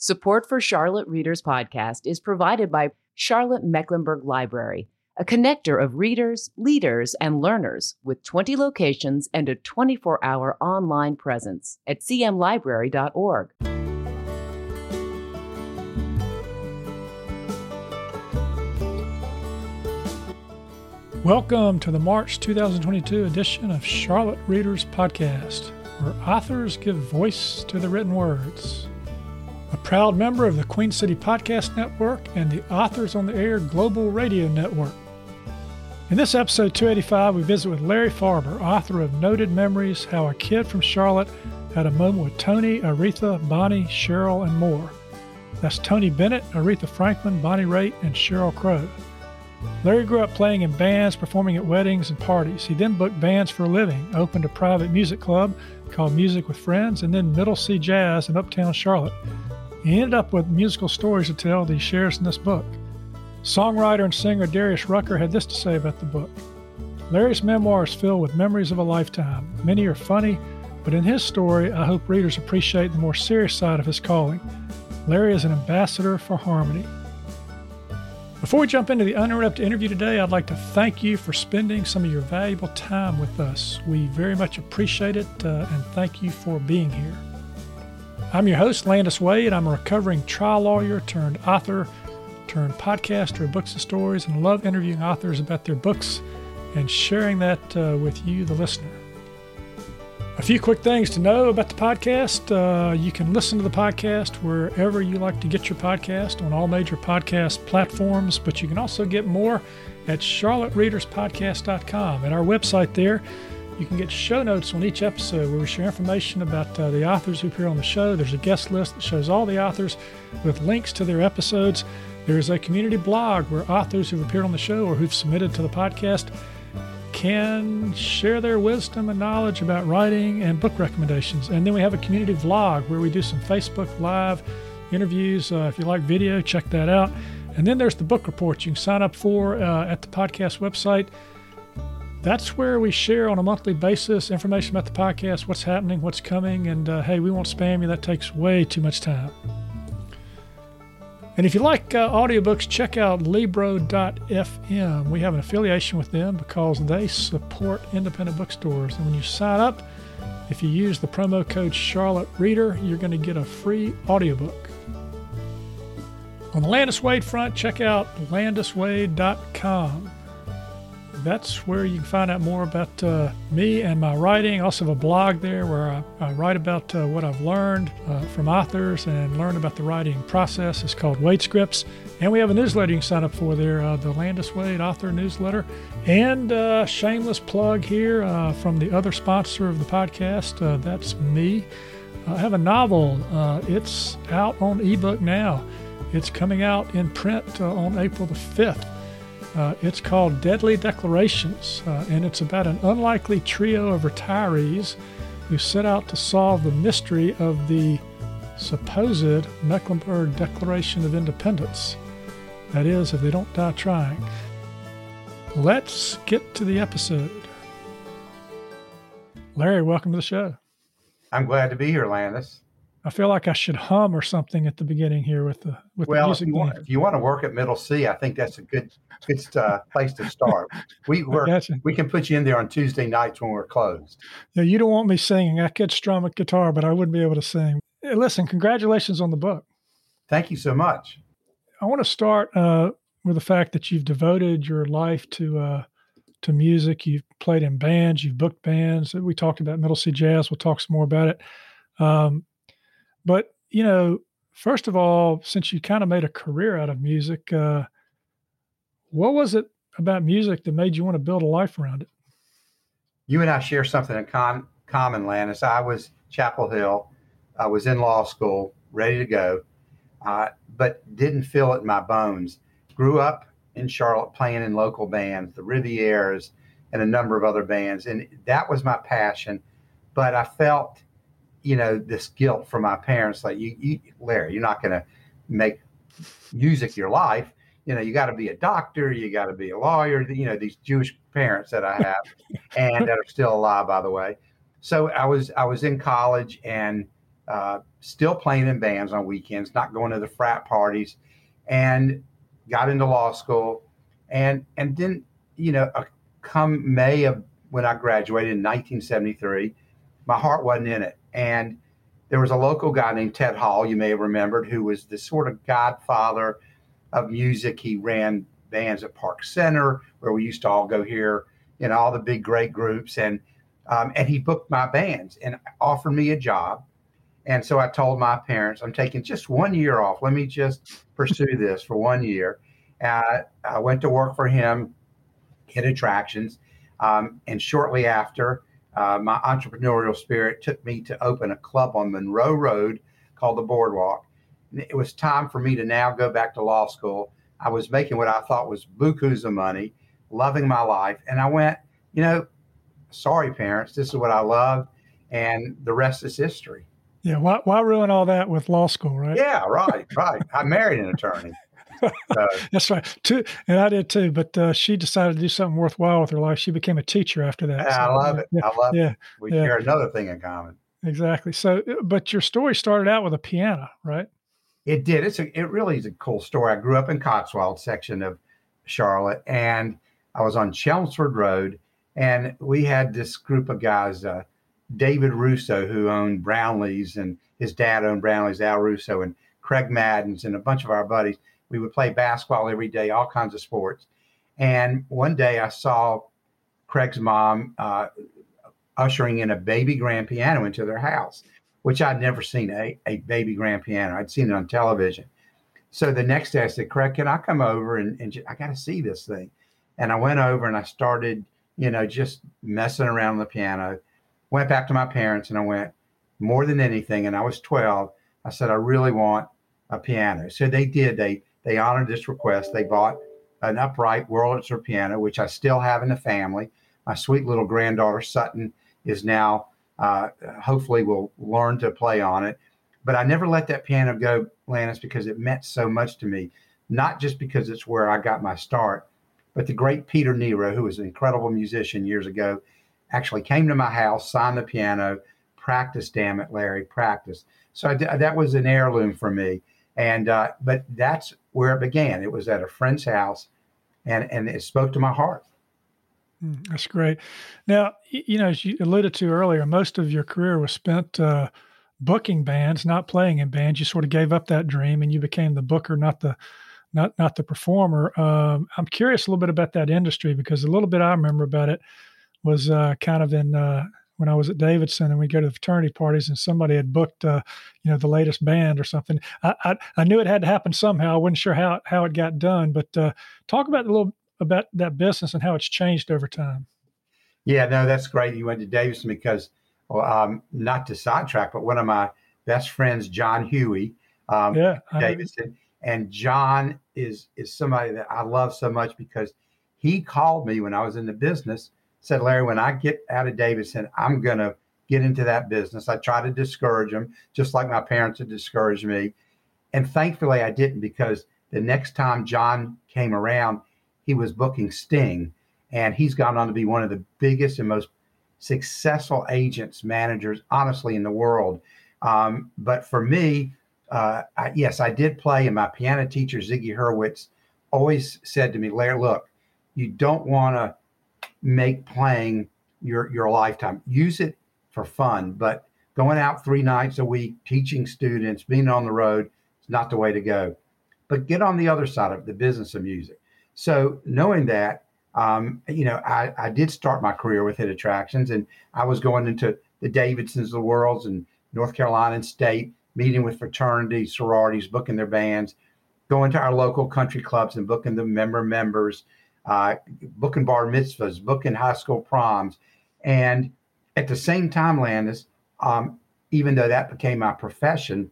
Support for Charlotte Readers Podcast is provided by Charlotte Mecklenburg Library, a connector of readers, leaders, and learners with 20 locations and a 24 hour online presence at cmlibrary.org. Welcome to the March 2022 edition of Charlotte Readers Podcast, where authors give voice to the written words. A proud member of the Queen City Podcast Network and the Authors on the Air Global Radio Network. In this episode 285, we visit with Larry Farber, author of Noted Memories How a Kid from Charlotte Had a Moment with Tony, Aretha, Bonnie, Sheryl, and more. That's Tony Bennett, Aretha Franklin, Bonnie Raitt, and Sheryl Crow. Larry grew up playing in bands, performing at weddings and parties. He then booked bands for a living, opened a private music club called Music with Friends, and then Middle C Jazz in Uptown Charlotte. He ended up with musical stories to tell that he shares in this book. Songwriter and singer Darius Rucker had this to say about the book. Larry's memoir is filled with memories of a lifetime. Many are funny, but in his story, I hope readers appreciate the more serious side of his calling. Larry is an ambassador for harmony. Before we jump into the uninterrupted interview today, I'd like to thank you for spending some of your valuable time with us. We very much appreciate it uh, and thank you for being here. I'm your host, Landis Wade. I'm a recovering trial lawyer turned author turned podcaster of books and stories and love interviewing authors about their books and sharing that uh, with you, the listener. A few quick things to know about the podcast. Uh, you can listen to the podcast wherever you like to get your podcast on all major podcast platforms, but you can also get more at charlottereaderspodcast.com. At our website there, you can get show notes on each episode where we share information about uh, the authors who appear on the show. There's a guest list that shows all the authors with links to their episodes. There's a community blog where authors who've appeared on the show or who've submitted to the podcast can share their wisdom and knowledge about writing and book recommendations. And then we have a community vlog where we do some Facebook Live interviews. Uh, if you like video, check that out. And then there's the book report you can sign up for uh, at the podcast website. That's where we share on a monthly basis information about the podcast, what's happening, what's coming, and uh, hey, we won't spam you. That takes way too much time. And if you like uh, audiobooks, check out Libro.fm. We have an affiliation with them because they support independent bookstores. And when you sign up, if you use the promo code Charlotte Reader, you're going to get a free audiobook. On the Landis Wade front, check out landiswade.com that's where you can find out more about uh, me and my writing. I also have a blog there where I, I write about uh, what I've learned uh, from authors and learn about the writing process. It's called Wade Scripts. And we have a newsletter you can sign up for there, uh, the Landis Wade Author Newsletter. And uh, shameless plug here uh, from the other sponsor of the podcast. that's me. I have a novel. it's out on ebook now. It's coming out in print on April the 5th. Uh, it's called Deadly Declarations, uh, and it's about an unlikely trio of retirees who set out to solve the mystery of the supposed Mecklenburg Declaration of Independence. That is, if they don't die trying. Let's get to the episode. Larry, welcome to the show. I'm glad to be here, Landis. I feel like I should hum or something at the beginning here with the with well, the music. If you, want, if you want to work at Middle C, I think that's a good good uh, place to start. We gotcha. we can put you in there on Tuesday nights when we're closed. Yeah, you don't want me singing. I could strum a guitar, but I wouldn't be able to sing. Listen, congratulations on the book. Thank you so much. I want to start uh, with the fact that you've devoted your life to uh, to music. You've played in bands. You've booked bands. We talked about Middle C Jazz. We'll talk some more about it. Um, but, you know, first of all, since you kind of made a career out of music, uh, what was it about music that made you want to build a life around it? You and I share something in common, Landis. I was Chapel Hill. I was in law school, ready to go, uh, but didn't feel it in my bones. Grew up in Charlotte playing in local bands, the Rivieres, and a number of other bands. And that was my passion. But I felt you know, this guilt from my parents, like you, you Larry, you're not going to make music your life. You know, you got to be a doctor, you got to be a lawyer. You know, these Jewish parents that I have, and that are still alive, by the way. So I was I was in college and uh, still playing in bands on weekends, not going to the frat parties, and got into law school. And, and then, you know, uh, come May of when I graduated in 1973, my heart wasn't in it. And there was a local guy named Ted Hall, you may have remembered, who was the sort of godfather of music. He ran bands at Park Center, where we used to all go here, you know, all the big great groups. And um, and he booked my bands and offered me a job. And so I told my parents, I'm taking just one year off. Let me just pursue this for one year. Uh, I went to work for him, hit attractions. Um, and shortly after, uh, my entrepreneurial spirit took me to open a club on Monroe Road called the Boardwalk. It was time for me to now go back to law school. I was making what I thought was bukus of money, loving my life. And I went, you know, sorry, parents, this is what I love. And the rest is history. Yeah. Why, why ruin all that with law school, right? Yeah, right, right. I married an attorney. So. That's right. Too, and I did too. But uh, she decided to do something worthwhile with her life. She became a teacher after that. Yeah, so, I love it. Yeah, I love yeah, it. We yeah. share another thing in common. Exactly. So, uh, but your story started out with a piano, right? It did. It's a, it really is a cool story. I grew up in Cotswold section of Charlotte, and I was on Chelmsford Road, and we had this group of guys, uh, David Russo, who owned Brownlee's, and his dad owned Brownlee's, Al Russo, and Craig Maddens, and a bunch of our buddies. We would play basketball every day, all kinds of sports. And one day I saw Craig's mom uh, ushering in a baby grand piano into their house, which I'd never seen a, a baby grand piano. I'd seen it on television. So the next day I said, Craig, can I come over and, and I got to see this thing? And I went over and I started – you know, just messing around on the piano. Went back to my parents and I went, more than anything, and I was 12, I said, I really want a piano. So they did. They they honored this request. They bought an upright Wurlitzer piano, which I still have in the family. My sweet little granddaughter Sutton is now, uh, hopefully, will learn to play on it. But I never let that piano go, Landis, because it meant so much to me. Not just because it's where I got my start, but the great Peter Nero, who was an incredible musician years ago, actually came to my house, signed the piano, practice. Damn it, Larry, practice. So that was an heirloom for me. And uh, but that's where it began. It was at a friend's house, and and it spoke to my heart. Mm, that's great. Now, you know, as you alluded to earlier, most of your career was spent uh, booking bands, not playing in bands. You sort of gave up that dream, and you became the booker, not the not not the performer. Um, I'm curious a little bit about that industry because a little bit I remember about it was uh, kind of in uh, when I was at Davidson and we go to the fraternity parties and somebody had booked uh, you know the latest band or something. I, I, I knew it had to happen somehow. I wasn't sure how how it got done, but uh, talk about a little about that business and how it's changed over time. Yeah, no, that's great. You went to Davidson because, well, um, not to sidetrack, but one of my best friends, John Huie, um, yeah, Davidson. And John is is somebody that I love so much because he called me when I was in the business, said, Larry, when I get out of Davidson, I'm gonna get into that business. I try to discourage him, just like my parents had discouraged me. And thankfully I didn't because the next time John came around, he was booking Sting. And he's gone on to be one of the biggest and most successful agents, managers, honestly, in the world. Um, but for me, uh, I, yes, I did play, and my piano teacher Ziggy Hurwitz always said to me, "Larry, look, you don't want to make playing your your lifetime. Use it for fun, but going out three nights a week, teaching students, being on the road is not the way to go. But get on the other side of the business of music. So knowing that, um, you know, I, I did start my career with Hit Attractions, and I was going into the Davidsons of the worlds and North Carolina and State meeting with fraternities, sororities, booking their bands, going to our local country clubs and booking the member members, uh, booking bar mitzvahs, booking high school proms. And at the same time, Landis, um, even though that became my profession,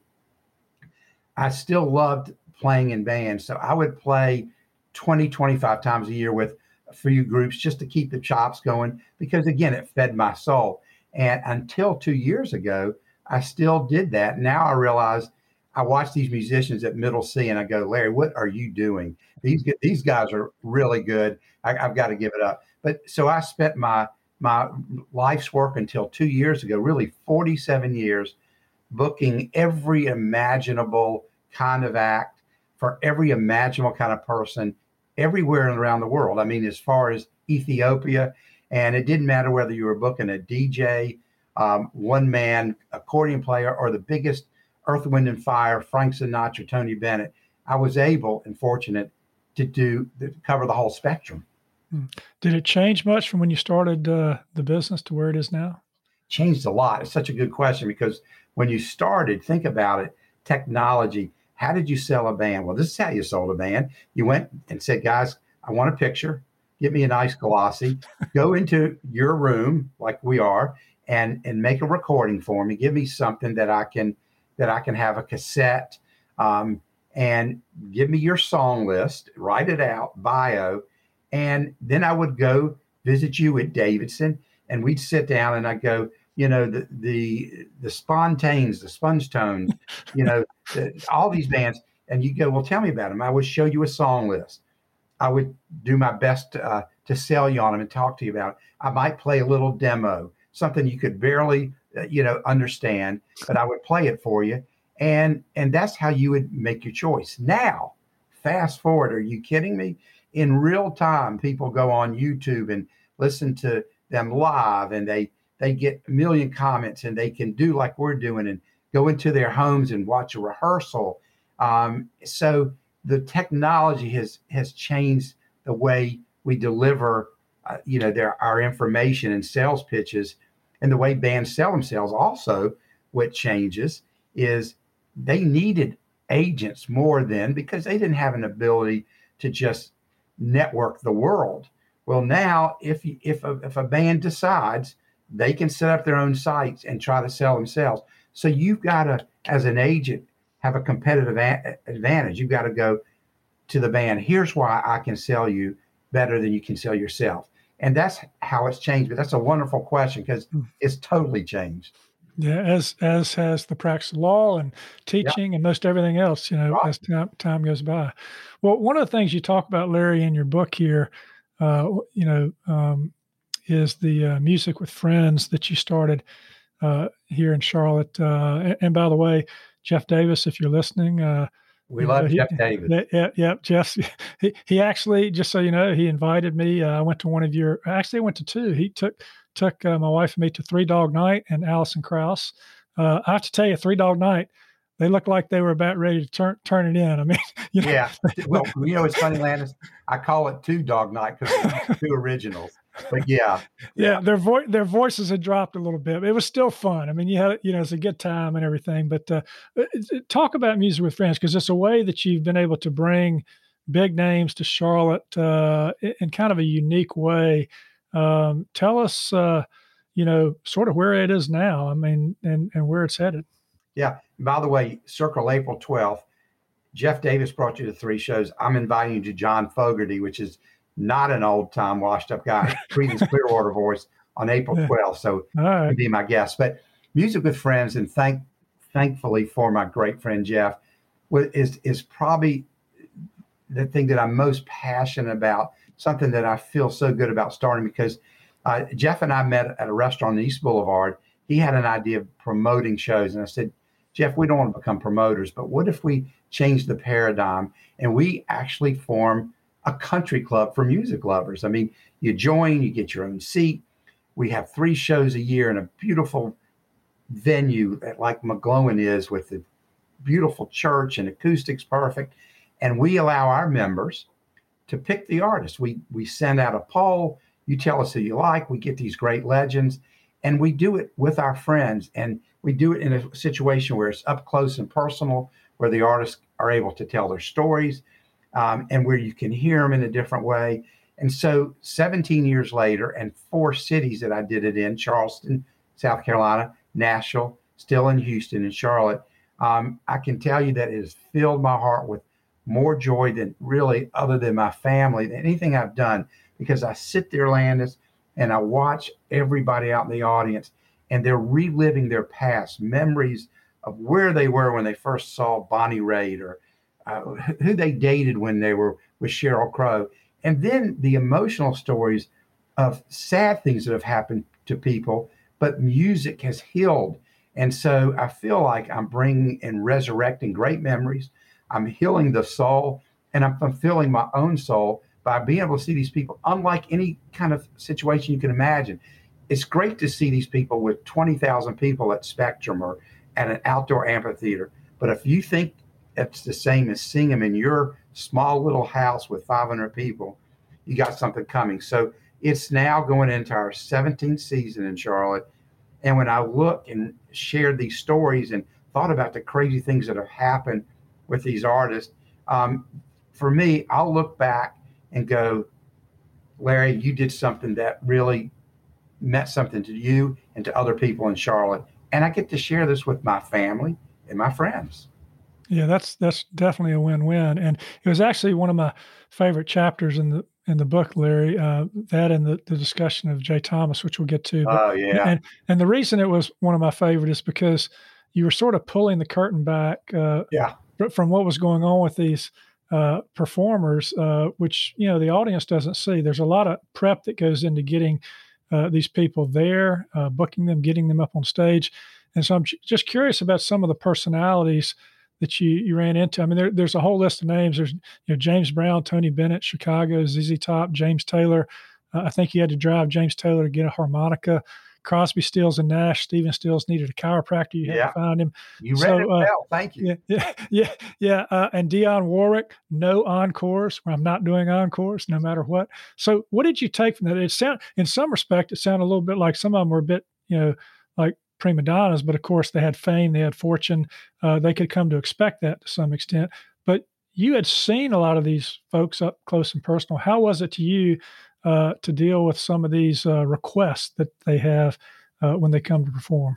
I still loved playing in bands. So I would play 20, 25 times a year with a few groups just to keep the chops going because, again, it fed my soul. And until two years ago, I still did that. Now I realize I watch these musicians at Middle C and I go, Larry, what are you doing? These these guys are really good. I, I've got to give it up. But so I spent my my life's work until two years ago, really 47 years, booking every imaginable kind of act for every imaginable kind of person everywhere around the world. I mean, as far as Ethiopia, and it didn't matter whether you were booking a DJ, um, one man accordion player, or the biggest Earth, Wind, and Fire, Frank Sinatra, Tony Bennett. I was able and fortunate to do to cover the whole spectrum. Hmm. Did it change much from when you started uh, the business to where it is now? Changed a lot. It's such a good question because when you started, think about it technology. How did you sell a band? Well, this is how you sold a band. You went and said, guys, I want a picture. Get me a nice glossy. Go into your room like we are and and make a recording for me. Give me something that I can that I can have a cassette um, and give me your song list. Write it out, bio, and then I would go visit you at Davidson, and we'd sit down and I'd go, you know, the the the Spontanes, the Sponge Tones, you know, the, all these bands, and you go, well, tell me about them. I would show you a song list. I would do my best uh, to sell you on them and talk to you about. It. I might play a little demo, something you could barely, you know, understand, but I would play it for you, and and that's how you would make your choice. Now, fast forward, are you kidding me? In real time, people go on YouTube and listen to them live, and they they get a million comments and they can do like we're doing and go into their homes and watch a rehearsal. Um, so the technology has has changed the way we deliver, uh, you know, their our information and sales pitches, and the way bands sell themselves. Also, what changes is they needed agents more then because they didn't have an ability to just network the world. Well, now if if a, if a band decides they can set up their own sites and try to sell themselves. So you've got to, as an agent, have a competitive a- advantage. You've got to go to the band. Here's why I can sell you better than you can sell yourself. And that's how it's changed. But that's a wonderful question because hmm. it's totally changed. Yeah, as as has the practice of law and teaching yep. and most everything else, you know, right. as time, time goes by. Well, one of the things you talk about, Larry, in your book here, uh, you know, um, is the uh, music with friends that you started uh, here in Charlotte. Uh, and, and, by the way, Jeff Davis, if you're listening, uh, we love he, Jeff Davis. Yeah, yeah, Jeff. He, he actually, just so you know, he invited me. Uh, I went to one of your. Actually, I went to two. He took took uh, my wife and me to Three Dog Night and Alison Krauss. I have to tell you, Three Dog Night they looked like they were about ready to turn turn it in. I mean, you know. yeah. Well, you know, it's funny, Landis. I call it two dog night because two originals but yeah, yeah, their voice their voices had dropped a little bit. It was still fun. I mean, you had you know it's a good time and everything. But uh, uh talk about music with friends because it's a way that you've been able to bring big names to Charlotte uh, in kind of a unique way. Um, tell us, uh, you know, sort of where it is now. I mean, and and where it's headed. Yeah. By the way, Circle April twelfth. Jeff Davis brought you to three shows. I'm inviting you to John Fogerty, which is not an old time washed up guy, Creedence Clearwater voice on April 12th. So right. be my guest. But music with friends, and thank thankfully for my great friend Jeff, is is probably the thing that I'm most passionate about. Something that I feel so good about starting because uh, Jeff and I met at a restaurant in East Boulevard. He had an idea of promoting shows, and I said, Jeff, we don't want to become promoters, but what if we change the paradigm and we actually form a country club for music lovers. I mean, you join, you get your own seat. We have three shows a year in a beautiful venue like McGlohon is with the beautiful church and acoustics perfect. And we allow our members to pick the artist. We we send out a poll. You tell us who you like. We get these great legends, and we do it with our friends. And we do it in a situation where it's up close and personal, where the artists are able to tell their stories um, and where you can hear them in a different way. And so 17 years later, and four cities that I did it in Charleston, South Carolina, Nashville, still in Houston and Charlotte. Um, I can tell you that it has filled my heart with more joy than really other than my family, than anything I've done, because I sit there, Landis, and I watch everybody out in the audience and they're reliving their past memories of where they were when they first saw Bonnie Raitt or uh, who they dated when they were with Sheryl Crow, and then the emotional stories of sad things that have happened to people, but music has healed. And so I feel like I'm bringing and resurrecting great memories. I'm healing the soul and I'm fulfilling my own soul by being able to see these people, unlike any kind of situation you can imagine. It's great to see these people with 20,000 people at Spectrum or at an outdoor amphitheater. But if you think it's the same as seeing them in your small little house with 500 people, you got something coming. So it's now going into our 17th season in Charlotte. And when I look and shared these stories and thought about the crazy things that have happened with these artists, um, for me, I'll look back and go, Larry, you did something that really meant something to you and to other people in Charlotte. And I get to share this with my family and my friends. Yeah, that's that's definitely a win-win, and it was actually one of my favorite chapters in the in the book, Larry. Uh, that and the, the discussion of Jay Thomas, which we'll get to. But, oh yeah, and and the reason it was one of my favorite is because you were sort of pulling the curtain back. Uh, yeah. From what was going on with these uh, performers, uh, which you know the audience doesn't see. There's a lot of prep that goes into getting uh, these people there, uh, booking them, getting them up on stage, and so I'm just curious about some of the personalities that you you ran into? I mean, there, there's a whole list of names. There's you know James Brown, Tony Bennett, Chicago, ZZ Top, James Taylor. Uh, I think he had to drive James Taylor to get a harmonica. Crosby, Stills, and Nash. Stephen Stills needed a chiropractor. You had yeah. to find him. You read so, it uh, well. Thank you. Yeah, yeah, yeah. Uh, and Dionne Warwick, no encores. I'm not doing encores, no matter what. So, what did you take from that? It sound, in some respect, it sounded a little bit like some of them were a bit, you know, like prima donnas, but of course they had fame, they had fortune. Uh, they could come to expect that to some extent. But you had seen a lot of these folks up close and personal. How was it to you uh, to deal with some of these uh, requests that they have uh, when they come to perform?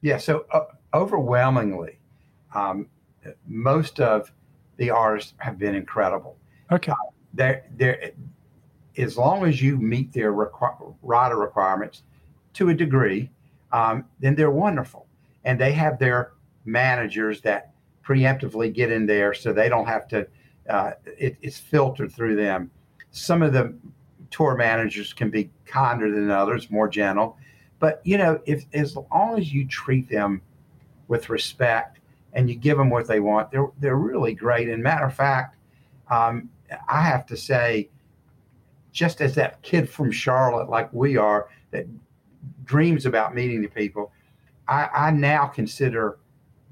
Yeah, so uh, overwhelmingly, um, most of the artists have been incredible. Okay. Uh, they're, they're, as long as you meet their requ- rider requirements to a degree, um, then they're wonderful. And they have their managers that preemptively get in there so they don't have to, uh, it, it's filtered through them. Some of the tour managers can be kinder than others, more gentle. But, you know, if as long as you treat them with respect and you give them what they want, they're, they're really great. And matter of fact, um, I have to say, just as that kid from Charlotte, like we are, that dreams about meeting the people. I, I now consider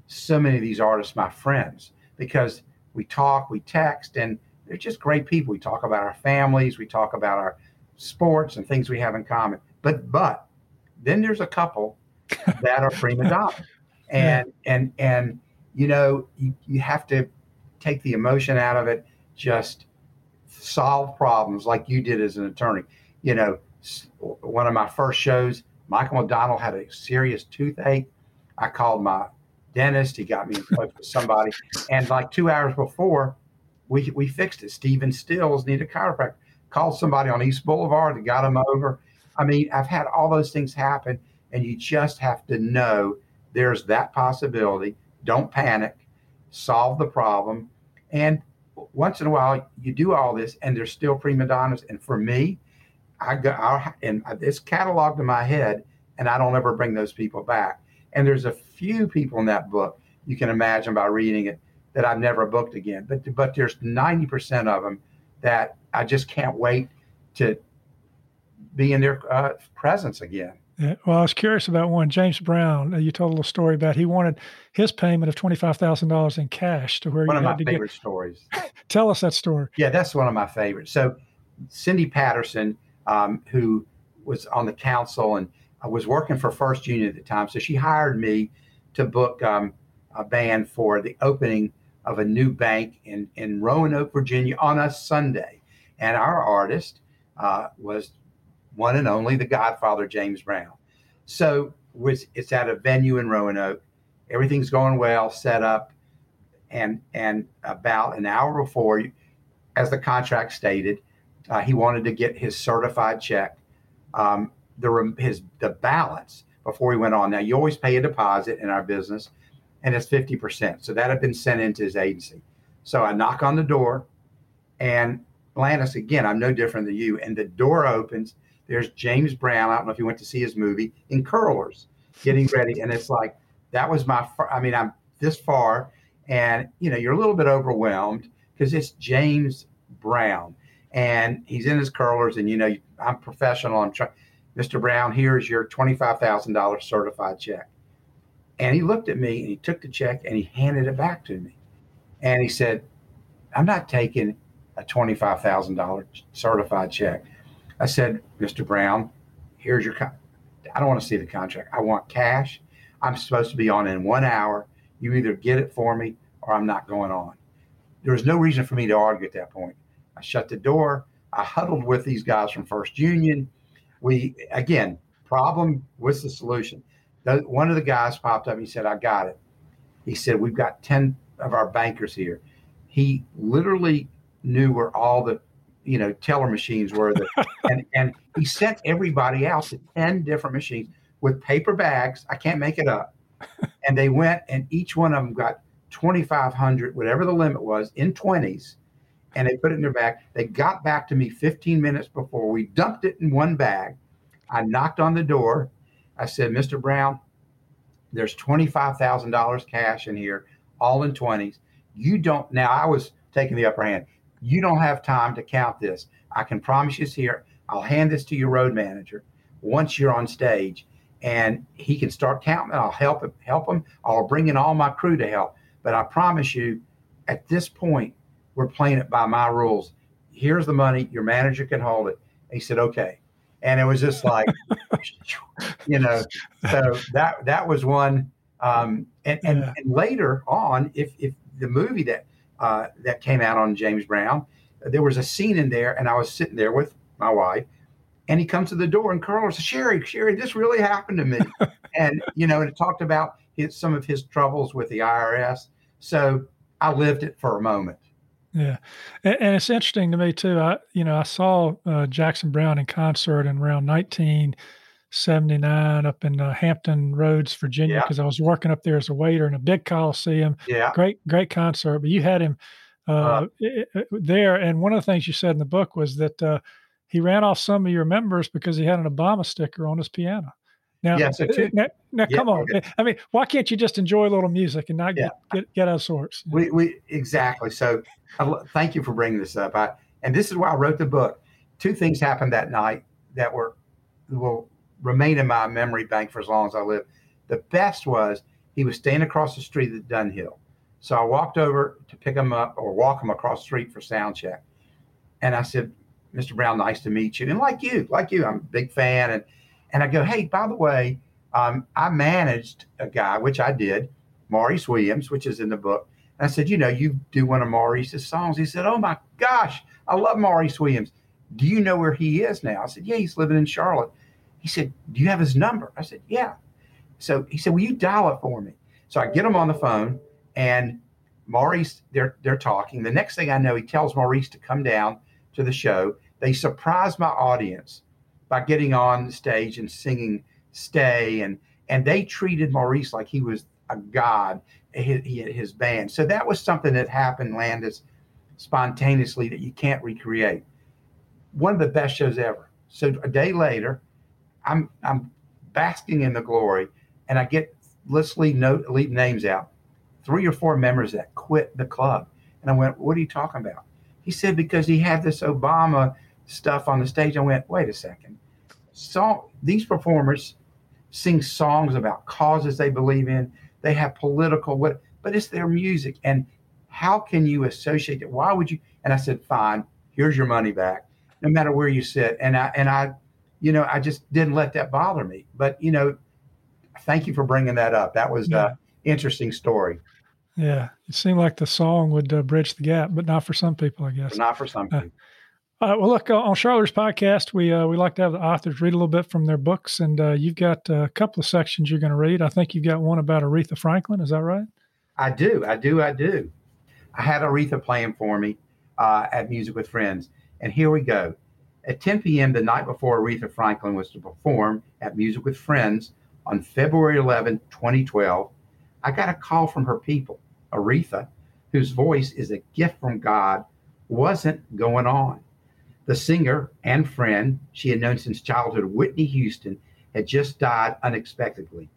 so many of these artists my friends because we talk, we text, and they're just great people. We talk about our families, we talk about our sports and things we have in common. But but then there's a couple that are prima donna, and and and you know you, you have to take the emotion out of it. Just solve problems like you did as an attorney. You know, one of my first shows, Michael McDonald had a serious toothache. I called my dentist. He got me in touch with somebody. And like two hours before, we, we fixed it. Stephen Stills needed a chiropractor. Called somebody on East Boulevard that got him over. I mean, I've had all those things happen, and you just have to know there's that possibility. Don't panic. Solve the problem. And once in a while, you do all this, and there's still prima donnas. And for me, I go I, and it's cataloged in my head, and I don't ever bring those people back. And there's a few people in that book you can imagine by reading it that I've never booked again. But but there's 90% of them that I just can't wait to be in their uh, presence again. Yeah, well, I was curious about one. James Brown, uh, you told a little story about he wanted his payment of twenty five thousand dollars in cash to where one of my favorite get... stories. Tell us that story. Yeah, that's one of my favorites. So, Cindy Patterson um, who was on the council and I was working for First Union at the time. So she hired me to book um, a band for the opening of a new bank in, in Roanoke, Virginia on a Sunday. And our artist uh, was one and only the Godfather, James Brown. So was, it's at a venue in Roanoke. Everything's going well, set up. And, and about an hour before, as the contract stated, uh, he wanted to get his certified check, um, the his the balance before he went on. Now you always pay a deposit in our business, and it's fifty percent. So that had been sent into his agency. So I knock on the door, and Landis again. I'm no different than you. And the door opens. There's James Brown. I don't know if you went to see his movie in curlers, getting ready, and it's like that was my. I mean, I'm this far, and you know, you're a little bit overwhelmed because it's James Brown, and he's in his curlers, and you know, I'm professional. I'm trying. Mr. Brown, here's your $25,000 certified check. And he looked at me and he took the check and he handed it back to me. And he said, I'm not taking a $25,000 certified check. I said, Mr. Brown, here's your, con- I don't want to see the contract. I want cash. I'm supposed to be on in one hour. You either get it for me or I'm not going on. There was no reason for me to argue at that point. I shut the door. I huddled with these guys from First Union. We, again, problem was the solution. The, one of the guys popped up. He said, I got it. He said, We've got 10 of our bankers here. He literally knew where all the you know teller machines were and and he sent everybody out to 10 different machines with paper bags i can't make it up and they went and each one of them got 2500 whatever the limit was in 20s and they put it in their bag they got back to me 15 minutes before we dumped it in one bag i knocked on the door i said mr brown there's $25000 cash in here all in 20s you don't now i was taking the upper hand you don't have time to count this. I can promise you it's here. I'll hand this to your road manager once you're on stage, and he can start counting. I'll help him. Help him. I'll bring in all my crew to help. But I promise you, at this point, we're playing it by my rules. Here's the money. Your manager can hold it. And he said, okay. And it was just like, you know, so that that was one. Um, and, and, yeah. and later on, if if the movie that uh, that came out on James Brown. There was a scene in there, and I was sitting there with my wife, and he comes to the door, and Carl says, "Sherry, Sherry, this really happened to me," and you know, and it talked about his, some of his troubles with the IRS. So I lived it for a moment. Yeah, and, and, it's interesting to me too. I, you know, I saw uh, Jackson Browne in concert in around 1979 up in uh, Hampton Roads, Virginia, because yeah. I was working up there as a waiter in a big coliseum. Yeah, great, great concert. But you had him uh, uh there, and one of the things you said in the book was that uh, he ran off some of your members because he had an Obama sticker on his piano. Now, yeah, so two, now, now yeah, come on. Okay. I mean, why can't you just enjoy a little music and not yeah. get, get, get out of sorts? We, we exactly. So, thank you for bringing this up. I, and this is why I wrote the book. Two things happened that night that were will remain in my memory bank for as long as I live. The best was he was staying across the street at Dunhill. So I walked over to pick him up or walk him across the street for sound check. And I said, Mr. Browne, nice to meet you. And like you, like you, I'm a big fan. And and I go, hey, by the way, um, I managed a guy, which I did, Maurice Williams, which is in the book. And I said, you know, you do one of Maurice's songs. He said, oh my gosh, I love Maurice Williams. Do you know where he is now? I said, yeah, he's living in Charlotte. He said, do you have his number? I said, yeah. So he said, will you dial it for me? So I get him on the phone and Maurice, they're, they're talking. The next thing I know, he tells Maurice to come down to the show. They surprise my audience by getting on stage and singing "Stay," and and they treated Maurice like he was a god. His, his band. So that was something that happened, Landis, spontaneously that you can't recreate. One of the best shows ever. So a day later, I'm I'm basking in the glory, and I get let's leave note leave names out. Three or four members that quit the club, and I went, "What are you talking about?" He said because he had this Obama stuff on the stage. I went, "Wait a second song these performers sing songs about causes they believe in. They have political what but it's their music. And how can you associate it? Why would you and I said, Fine, here's your money back, no matter where you sit. And I and I, you know, I just didn't let that bother me. But you know, thank you for bringing that up. That was yeah. an interesting story. Yeah, it seemed like the song would uh, bridge the gap, but not for some people, I guess. But not for some uh, people. Uh, uh, well, look uh, on Charlotte's podcast, we uh, we like to have the authors read a little bit from their books, and uh, you've got a couple of sections you're going to read. I think you've got one about Aretha Franklin. Is that right? I do, I do, I do. I had Aretha playing for me uh, at Music with Friends, and here we go. At 10 p.m. the night before Aretha Franklin was to perform at Music with Friends on February 11, 2012, I got a call from her people. Aretha, whose voice is a gift from God, wasn't going on. The singer and friend she had known since childhood, Whitney Houston, had just died unexpectedly.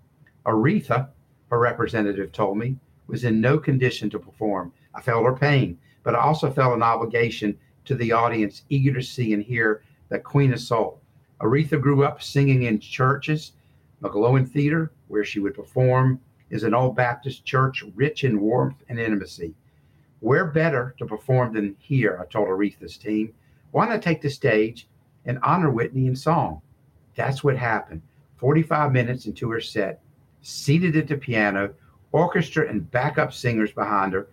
Aretha, her representative told me, was in no condition to perform. I felt her pain, but I also felt an obligation to the audience eager to see and hear the Queen of Soul. Aretha grew up singing in churches. McGlohon Theater, where she would perform, is an old Baptist church rich in warmth and intimacy. Where better to perform than here, I told Aretha's team. Why not take the stage and honor Whitney in song? That's what happened. 45 minutes into her set, seated at the piano, orchestra and backup singers behind her,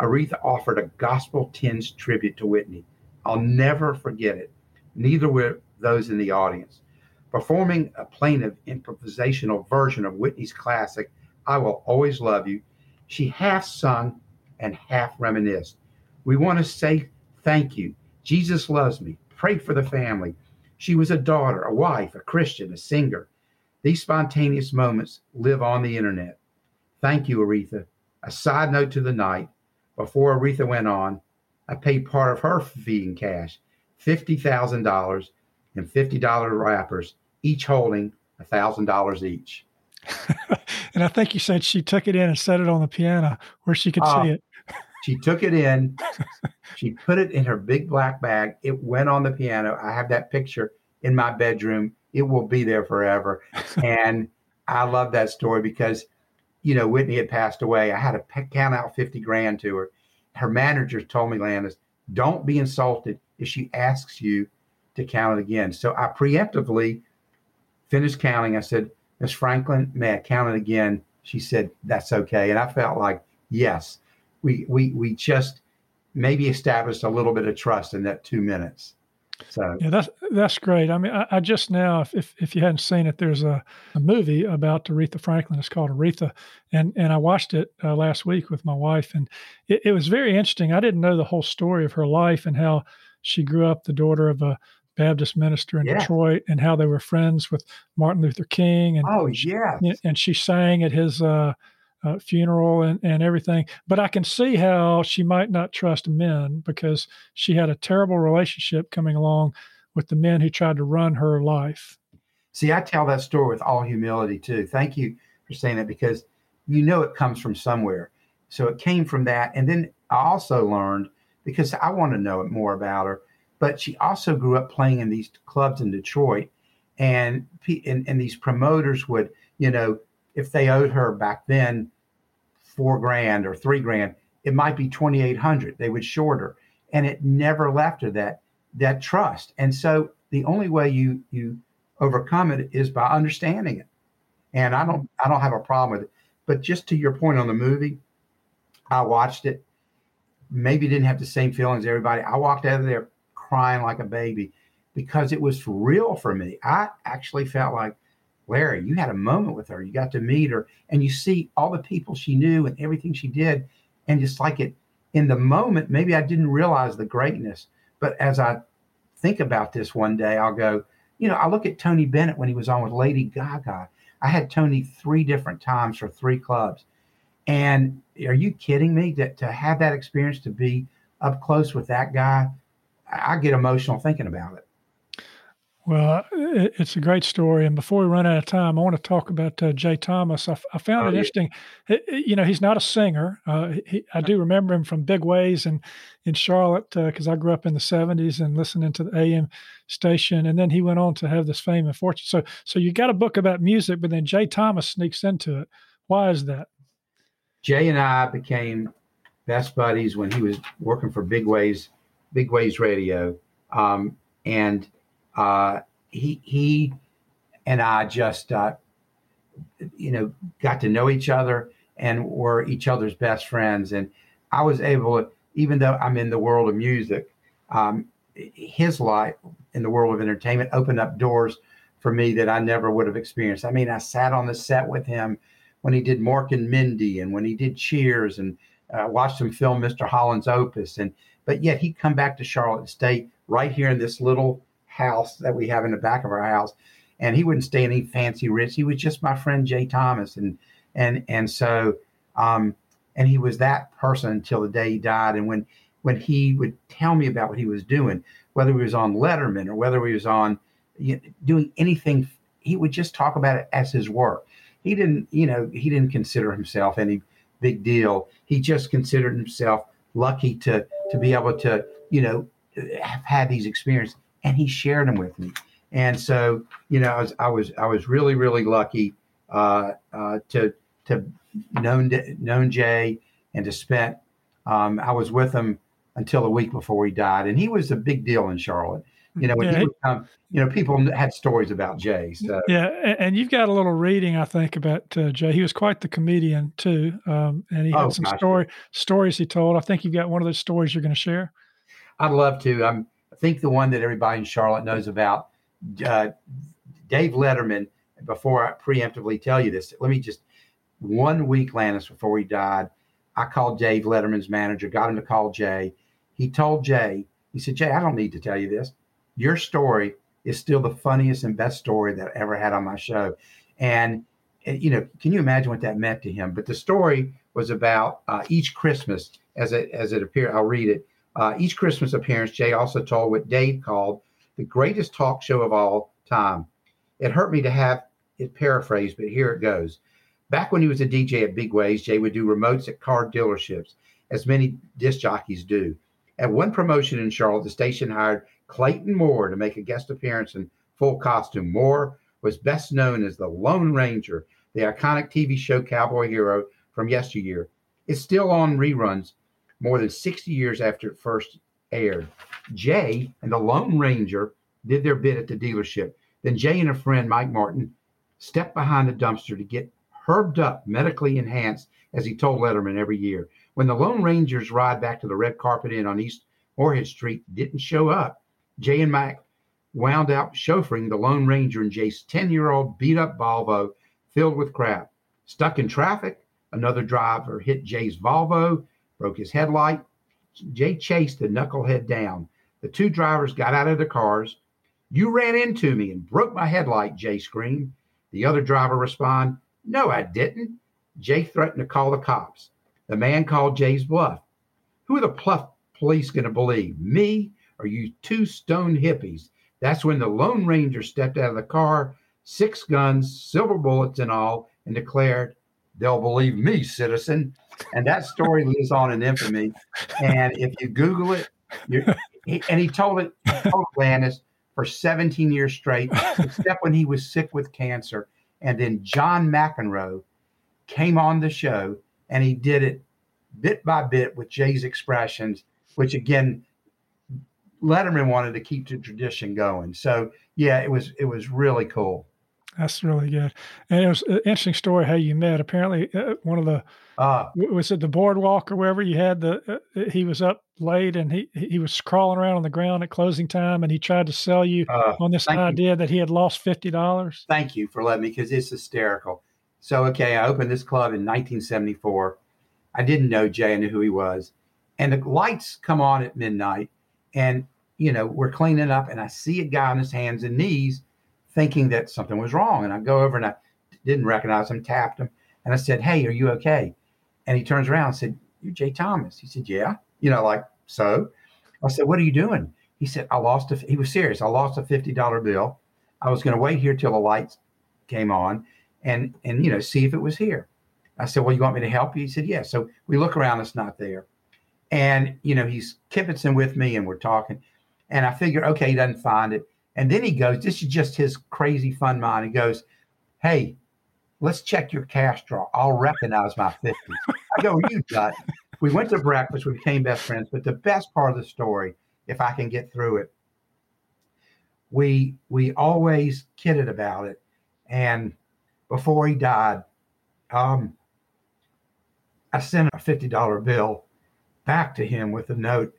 Aretha offered a gospel tinged tribute to Whitney. I'll never forget it. Neither will those in the audience. Performing a plaintive improvisational version of Whitney's classic, I Will Always Love You, she half sung and half reminisced. We want to say thank you. Jesus loves me. Pray for the family. She was a daughter, a wife, a Christian, a singer. These spontaneous moments live on the internet. Thank you, Aretha. A side note to the night before Aretha went on, I paid part of her fee in cash, $50,000 and $50 wrappers, each holding $1,000 each. and I think you said she took it in and set it on the piano where she could uh, see it. She took it in, she put it in her big black bag. It went on the piano. I have that picture in my bedroom. It will be there forever. and I love that story because, you know, Whitney had passed away. I had to count out 50 grand to her. Her manager told me, Landis, don't be insulted if she asks you to count it again. So I preemptively finished counting. I said, Miss Franklin, may I count it again? She said, That's okay. And I felt like, yes, we we we just maybe established a little bit of trust in that two minutes. So yeah, that's that's great. I mean, I, I just now, if, if, if you hadn't seen it, there's a, a movie about Aretha Franklin. It's called Aretha, and and I watched it uh, last week with my wife, and it, it was very interesting. I didn't know the whole story of her life and how she grew up the daughter of a Baptist minister in yeah. Detroit, and how they were friends with Martin Luther King. And oh yeah, and she sang at his uh, uh, funeral and, and everything. But I can see how she might not trust men because she had a terrible relationship coming along with the men who tried to run her life. See, I tell that story with all humility too. Thank you for saying that because you know it comes from somewhere. So it came from that. And then I also learned because I want to know more about her but she also grew up playing in these clubs in Detroit, and and, and these promoters would, you know, if they owed her back then four grand or three grand, it might be twenty eight hundred. They would short her, and it never left her that that trust. And so the only way you you overcome it is by understanding it. And I don't I don't have a problem with it. But just to your point on the movie, I watched it. Maybe didn't have the same feelings everybody. I walked out of there crying like a baby because it was real for me. I actually felt like, Larry, you had a moment with her. You got to meet her and you see all the people she knew and everything she did. And just like it in the moment, maybe I didn't realize the greatness. But as I think about this one day, I'll go, you know, I look at Tony Bennett when he was on with Lady Gaga. I had Tony three different times for three clubs. And are you kidding me that to have that experience to be up close with that guy I get emotional thinking about it. Well, it's a great story. And before we run out of time, I want to talk about uh, Jay Thomas. I, I found oh, it yeah. interesting. you know, he's not a singer. Uh, he, I do remember him from Big WAYS and in Charlotte because uh, I grew up in the '70s and listening to the AM station. And then he went on to have this fame and fortune. So, so you got a book about music, but then Jay Thomas sneaks into it. Why is that? Jay and I became best buddies when he was working for Big WAYS Big WAYS Radio, um, and uh, he he and I just uh, you know got to know each other and were each other's best friends. And I was able to, even though I'm in the world of music, um, his life in the world of entertainment opened up doors for me that I never would have experienced. I mean, I sat on the set with him when he did Mork and Mindy and when he did Cheers and uh, watched him film Mr. Holland's Opus. And but yet he'd come back to Charlotte stay right here in this little house that we have in the back of our house. And he wouldn't stay any fancy rich. He was just my friend Jay Thomas. And and and so um and he was that person until the day he died. And when when he would tell me about what he was doing, whether he was on Letterman or whether he was on you know, doing anything, he would just talk about it as his work. he didn't, you know, he didn't consider himself any big deal. He just considered himself lucky to to be able to, you know, have had these experiences, and he shared them with me. And so, you know, I was I was I was really really lucky uh, uh, to to known known Jay and to spent. Um, I was with him until a week before he died, and he was a big deal in Charlotte. You know, when yeah, he would come, you know, people had stories about Jay. So yeah, and you've got a little reading, I think, about uh, Jay. He was quite the comedian too, um, and he had oh, some gosh. story stories he told. I think you've got one of those stories you're going to share. I'd love to. Um, I think the one that everybody in Charlotte knows about, uh, Dave Letterman. Before I preemptively tell you this, let me just one week, Landis, before he died, I called Dave Letterman's manager, got him to call Jay. He told Jay, he said, Jay, I don't need to tell you this your story is still the funniest and best story that I ever had on my show. And, eh, you know, can you imagine what that meant to him? But the story was about uh, each Christmas as it, as it appeared. I'll read it. Uh, each Christmas appearance, Jay also told what Dave called the greatest talk show of all time. It hurt me to have it paraphrased, but here it goes. Back when he was a DJ at Big WAYS, Jay would do remotes at car dealerships, as many disc jockeys do. At one promotion in Charlotte, the station hired Clayton Moore to make a guest appearance in full costume. Moore was best known as the Lone Ranger, the iconic TV show cowboy hero from yesteryear. It's still on reruns more than 60 years after it first aired. Jay and the Lone Ranger did their bit at the dealership. Then Jay and a friend, Mike Martin, stepped behind the dumpster to get herbed up, medically enhanced, as he told Letterman every year. When the Lone Ranger's ride back to the red carpet inn on East Morehead Street didn't show up, Jay and Mike wound out chauffeuring the Lone Ranger in Jay's 10 year old beat up Volvo filled with crap. Stuck in traffic, another driver hit Jay's Volvo, broke his headlight. Jay chased the knucklehead down. The two drivers got out of their cars. You ran into me and broke my headlight, Jay screamed. The other driver responded, No, I didn't. Jay threatened to call the cops. The man called Jay's bluff. Who are the pluff police going to believe? Me are you two stone hippies? That's when the Lone Ranger stepped out of the car, six guns, silver bullets, and all, and declared, They'll believe me, citizen. And that story lives on in infamy. And if you Google it, he, and he told it, Landis for 17 years straight, except when he was sick with cancer. And then John McEnroe came on the show and he did it bit by bit with Jay's expressions, which again Letterman wanted to keep the tradition going. So yeah, it was it was really cool. That's really good, and it was an interesting story how you met. Apparently, uh, one of the uh, was it the boardwalk or wherever you had the uh, uh, he was up late and he he was crawling around on the ground at closing time and he tried to sell you uh, on this idea you. that he had lost fifty dollars. Thank you for letting me because it's hysterical. So okay, I opened this club in 1974. I didn't know Jay. I knew who he was, and the lights come on at midnight and, you know, we're cleaning up and I see a guy on his hands and knees thinking that something was wrong. And I go over and I didn't recognize him, tapped him, and I said, Hey, are you okay? And he turns around and said, You're Jay Thomas. He said, Yeah. You know, like, so I said, What are you doing? He said, I lost a, he was serious. I lost a $50 bill. I was going to wait here till the lights came on and, and, you know, see if it was here. I said, Well, you want me to help you? He said, Yeah. So we look around, it's not there. And, you know, he's kibitzing with me and we're talking. And I figure, okay, he doesn't find it. And then he goes, this is just his crazy fun mind. He goes, hey, let's check your cash drawer. I'll recognize my 50s. I go, you nut. We went to breakfast. We became best friends. But the best part of the story, if I can get through it, we we always kidded about it. And before he died, um, I sent a $50 bill back to him with a note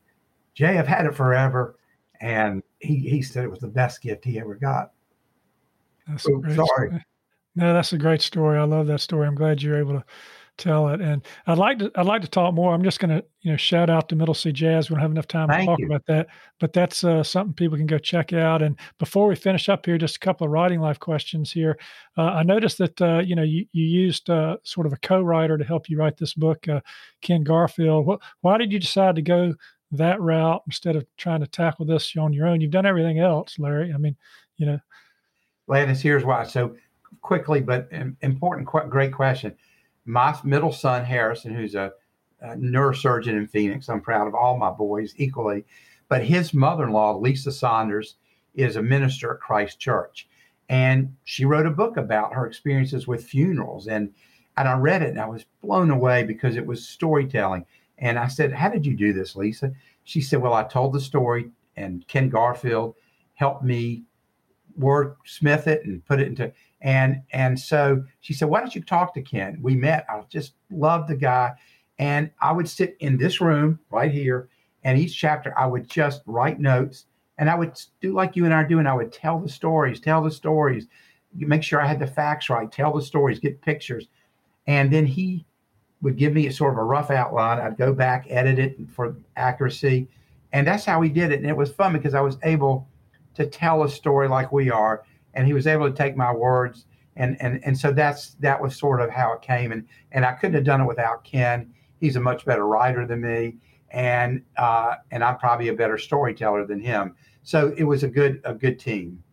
Jay, I've had it forever. And he, he said it was the best gift he ever got. That's so, sorry. Story. No, that's a great story. I love that story. I'm glad you're able to tell it. And I'd like to I'd like to talk more. I'm just going to you know shout out to Middle C Jazz. We don't have enough time Thank to talk you. about that, but that's uh, something people can go check out. And before we finish up here, just a couple of writing life questions here. Uh, I noticed that uh, you know you you used uh, sort of a co-writer to help you write this book, uh, Ken Garfield. What, why did you decide to go that route instead of trying to tackle this on your own? You've done everything else, Larry. I mean, you know. Landis, here's why. So quickly, but important, great question. My middle son, Harrison, who's a, a neurosurgeon in Phoenix, I'm proud of all my boys equally, but his mother in law, Lisa Saunders, is a minister at Christ Church. And she wrote a book about her experiences with funerals. And, and I read it and I was blown away because it was storytelling. And I said, How did you do this, Lisa? She said, Well, I told the story, and Ken Garfield helped me wordsmith it and put it into and and so she said, Why don't you talk to Ken? We met. I just loved the guy. And I would sit in this room right here, and each chapter I would just write notes and I would do like you and I are doing. I would tell the stories, tell the stories, make sure I had the facts right, tell the stories, get pictures. And then he would give me a sort of a rough outline. I'd go back, edit it for accuracy. And that's how he did it. And it was fun because I was able to tell a story like we are. And he was able to take my words. And, and, and so that's that was sort of how it came. And, and I couldn't have done it without Ken. He's a much better writer than me. And uh, and I'm probably a better storyteller than him. So it was a good a good team.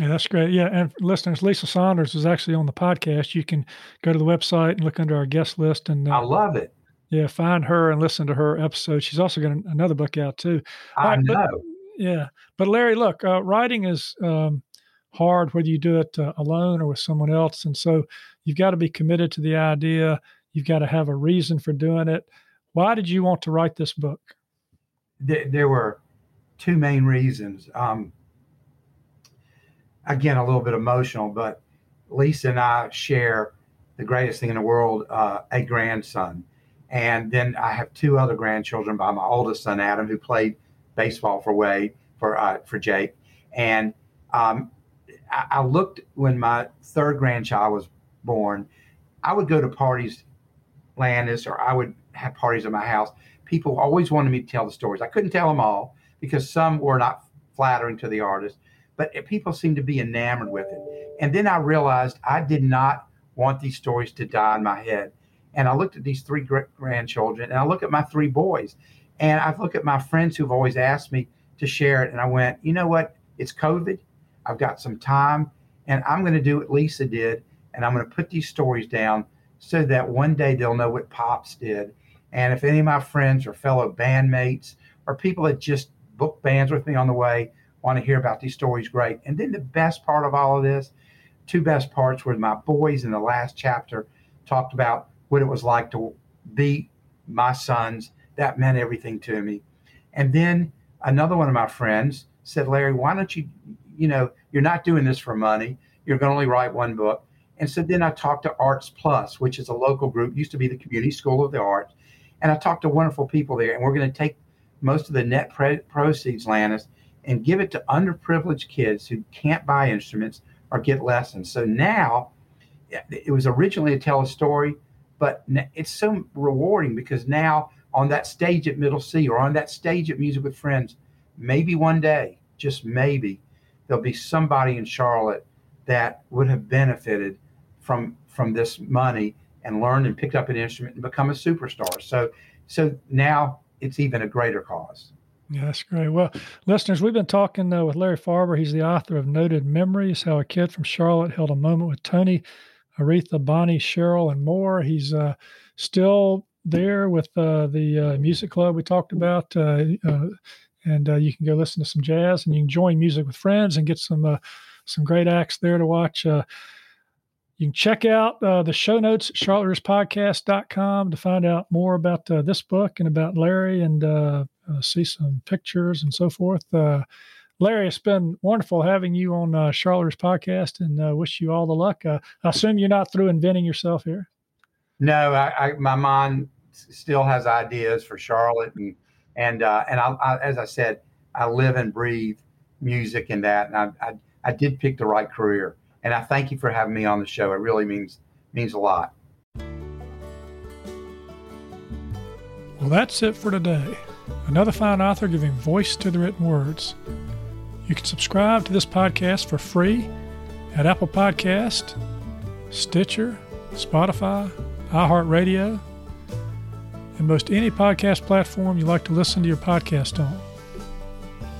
Yeah, that's great. Yeah, and listeners, Lisa Saunders is actually on the podcast. You can go to the website and look under our guest list, and uh, I love it. Yeah, find her and listen to her episode. She's also got another book out too. I right, know. But, yeah, but Larry, look, uh, writing is um, hard whether you do it uh, alone or with someone else, and so you've got to be committed to the idea. You've got to have a reason for doing it. Why did you want to write this book? There, there were two main reasons. Um, again, a little bit emotional, but Lisa and I share the greatest thing in the world, uh, a grandson. And then I have two other grandchildren by my oldest son, Adam, who played baseball for Wade, for, uh, for Jake. And um, I, I looked when my third grandchild was born, I would go to parties, Landis, or I would have parties at my house. People always wanted me to tell the stories. I couldn't tell them all because some were not flattering to the artist, but people seemed to be enamored with it. And then I realized I did not want these stories to die in my head. And I looked at these three grandchildren and I look at my three boys and I look at my friends who've always asked me to share it. And I went, you know what? It's COVID. I've got some time and I'm going to do what Lisa did. And I'm going to put these stories down so that one day they'll know what Pops did. And if any of my friends or fellow bandmates or people that just book bands with me on the way, want to hear about these stories, great. And then the best part of all of this, two best parts were my boys in the last chapter talked about what it was like to be my sons. That meant everything to me. And then another one of my friends said, Larry, why don't you, you know, you're not doing this for money. You're going to only write one book. And so then I talked to Arts Plus, which is a local group, used to be the Community School of the Arts. And I talked to wonderful people there. And we're going to take most of the net proceeds, Landis, and give it to underprivileged kids who can't buy instruments or get lessons. So now, it was originally to tell a story, but it's so rewarding because now on that stage at Middle C or on that stage at Music with Friends, maybe one day, just maybe, there'll be somebody in Charlotte that would have benefited from from this money and learned and picked up an instrument and become a superstar. So so now it's even a greater cause. Yeah, that's great. Well, listeners, we've been talking uh, with Larry Farber. He's the author of Noted Memories How a Kid from Charlotte Held a Moment with Tony, Aretha, Bonnie, Sheryl, and more. He's uh, still there with uh, the uh, music club we talked about. Uh, uh, and you can go listen to some jazz and you can join music with friends and get some some great acts there to watch. You can check out uh, the show notes at charlottespodcast.com to find out more about uh, this book and about Larry and uh, uh see some pictures and so forth. Uh, Larry, it's been wonderful having you on uh, Charlotte's podcast and wish you all the luck. I assume you're not through inventing yourself here. No, I, I, my mind still has ideas for Charlotte. And, and, and I, I, as I said, I live and breathe music and that. And I, I did pick the right career. And I thank you for having me on the show. It really means means a lot. Well, that's it for today. Another fine author giving voice to the written words. You can subscribe to this podcast for free at Apple Podcast, Stitcher, Spotify, iHeartRadio, and most any podcast platform you like to listen to your podcast on.